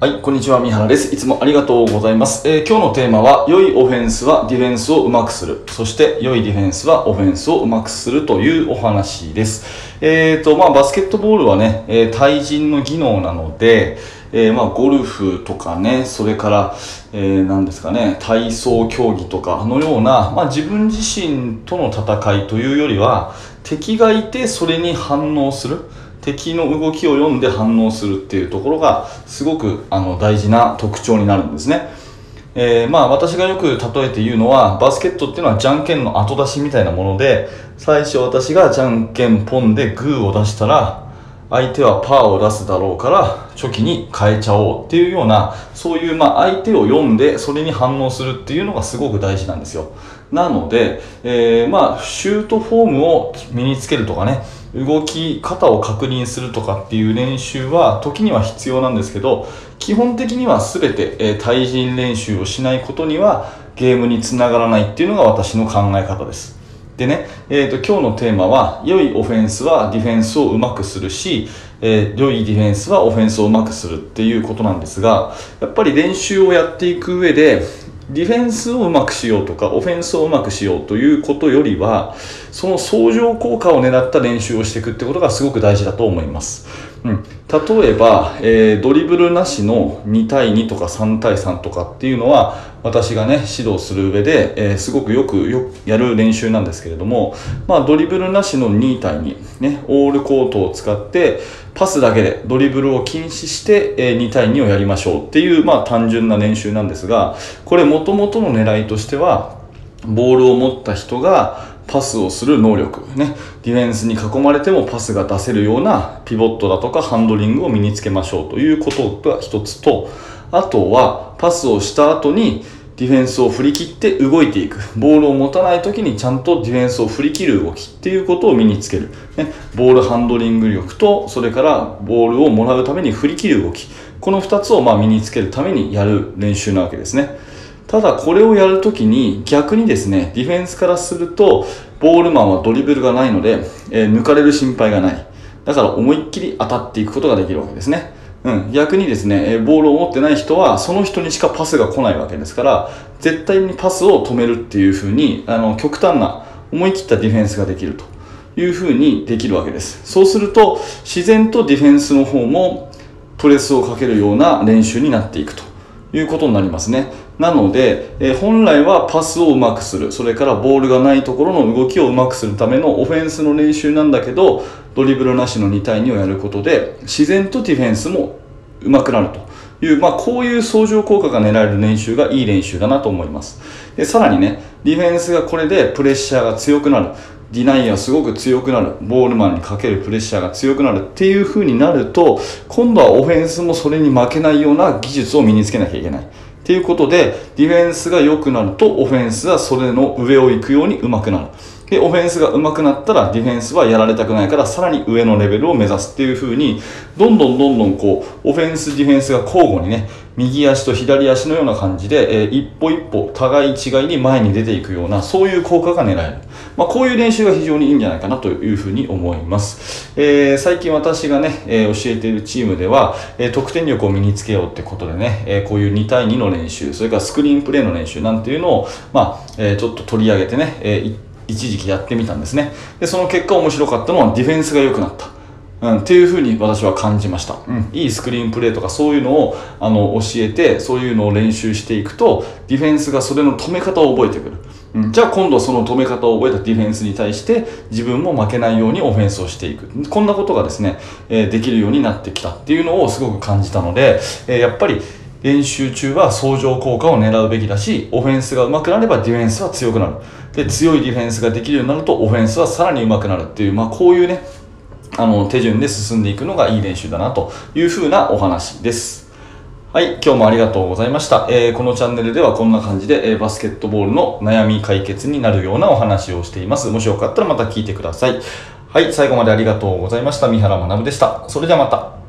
はい、こんにちは、三原です。いつもありがとうございます。えー今日のテーマは、良いオフェンスはディフェンスをうまくする。そして、良いディフェンスはオフェンスをうまくするというお話です。えーと、まあ、バスケットボールはね、えー対人の技能なので、えまあ、ゴルフとかね、それから、えー、何ですかね、体操競技とかのような、まあ、自分自身との戦いというよりは、敵がいてそれに反応する。敵の動きを読んで反応するっていうところがすごくあの大事な特徴になるんですね。えーまあ私がよく例えて言うのはバスケットっていうのはじゃんけんの後出しみたいなもので最初私がじゃんけんポンでグーを出したら相手はパーを出すだろうからチョキに変えちゃおうっていうようなそういうまあ相手を読んでそれに反応するっていうのがすごく大事なんですよなので、えーまあシュートフォームを身につけるとかね動き方を確認するとかっていう練習は時には必要なんですけど基本的には全て、えー対人練習をしないことにはゲームにつながらないっていうのが私の考え方です。でね、えー、と今日のテーマは良いオフェンスはディフェンスをうまくするし、えー良いディフェンスはオフェンスをうまくするっていうことなんですがやっぱり練習をやっていく上でディフェンスをうまくしようとかオフェンスをうまくしようということよりはその相乗効果を狙った練習をしていくってことがすごく大事だと思います、うん、例えば、えードリブルなしの2対2とか3対3とかっていうのは私がね指導する上で、えーすごくよくよやる練習なんですけれども、まあ、ドリブルなしの2対2、ね、オールコートを使ってパスだけでドリブルを禁止して、えー2対2をやりましょうっていう、まあ、単純な練習なんですがこれもともとの狙いとしてはボールを持った人がパスをする能力、ね、ディフェンスに囲まれてもパスが出せるようなピボットだとかハンドリングを身につけましょうということが一つとあとはパスをした後にディフェンスを振り切って動いていく。ボールを持たない時にちゃんとディフェンスを振り切る動きっていうことを身につける、ね、ボールハンドリング力とそれからボールをもらうために振り切る動き。この2つをま身につけるためにやる練習なわけですね。ただこれをやるときに逆にですねディフェンスからするとボールマンはドリブルがないので、えー抜かれる心配がない。だから思いっきり当たっていくことができるわけですね。うん、逆にですね、ボールを持ってない人はその人にしかパスが来ないわけですから絶対にパスを止めるっていう風にあの極端な思い切ったディフェンスができると。いう風にできるわけです。そうすると自然とディフェンスの方もプレスをかけるような練習になっていくということになりますね。なので、え本来はパスをうまくする、それからボールがないところの動きをうまくするためのオフェンスの練習なんだけど、ドリブルなしの2対2をやることで、自然とディフェンスもうまくなるという、まあ、こういう相乗効果が狙える練習がいい練習だなと思います。で、さらにね、ディフェンスがこれでプレッシャーが強くなる。ディナイアすごく強くなる。ボールマンにかけるプレッシャーが強くなるっていう風になると、今度はオフェンスもそれに負けないような技術を身につけなきゃいけない。っていうことで、ディフェンスが良くなると、オフェンスはそれの上を行くように上手くなる。で、オフェンスが上手くなったら、ディフェンスはやられたくないから、さらに上のレベルを目指すっていう風に、どんどんどんどんこう、オフェンス、ディフェンスが交互にね、右足と左足のような感じで、えー一歩一歩互い違いに前に出ていくような、そういう効果が狙える。まあ、こういう練習が非常にいいんじゃないかなというふうに思います。えー最近私がね、えー教えているチームでは、えー得点力を身につけようってことでね、えーこういう2対2の練習、それからスクリーンプレーの練習なんていうのを、まあ、えーちょっと取り上げてね、えー一時期やってみたんですね。で、その結果面白かったのはディフェンスが良くなった。うん、っていうふうに私は感じました、うん、いいスクリーンプレーとかそういうのをあの教えてそういうのを練習していくとディフェンスがそれの止め方を覚えてくる、うん、じゃあ今度はその止め方を覚えたディフェンスに対して自分も負けないようにオフェンスをしていくこんなことがですね、えできるようになってきたっていうのをすごく感じたので、えやっぱり練習中は相乗効果を狙うべきだし、オフェンスが上手くなればディフェンスは強くなる。で、強いディフェンスができるようになると、オフェンスはさらに上手くなるっていう、まあこういうね、あの、手順で進んでいくのがいい練習だなというふうなお話です。はい、今日もありがとうございました。えーこのチャンネルではこんな感じで、えーバスケットボールの悩み解決になるようなお話をしています。もしよかったらまた聞いてください。はい、最後までありがとうございました。三原学でした。それではまた。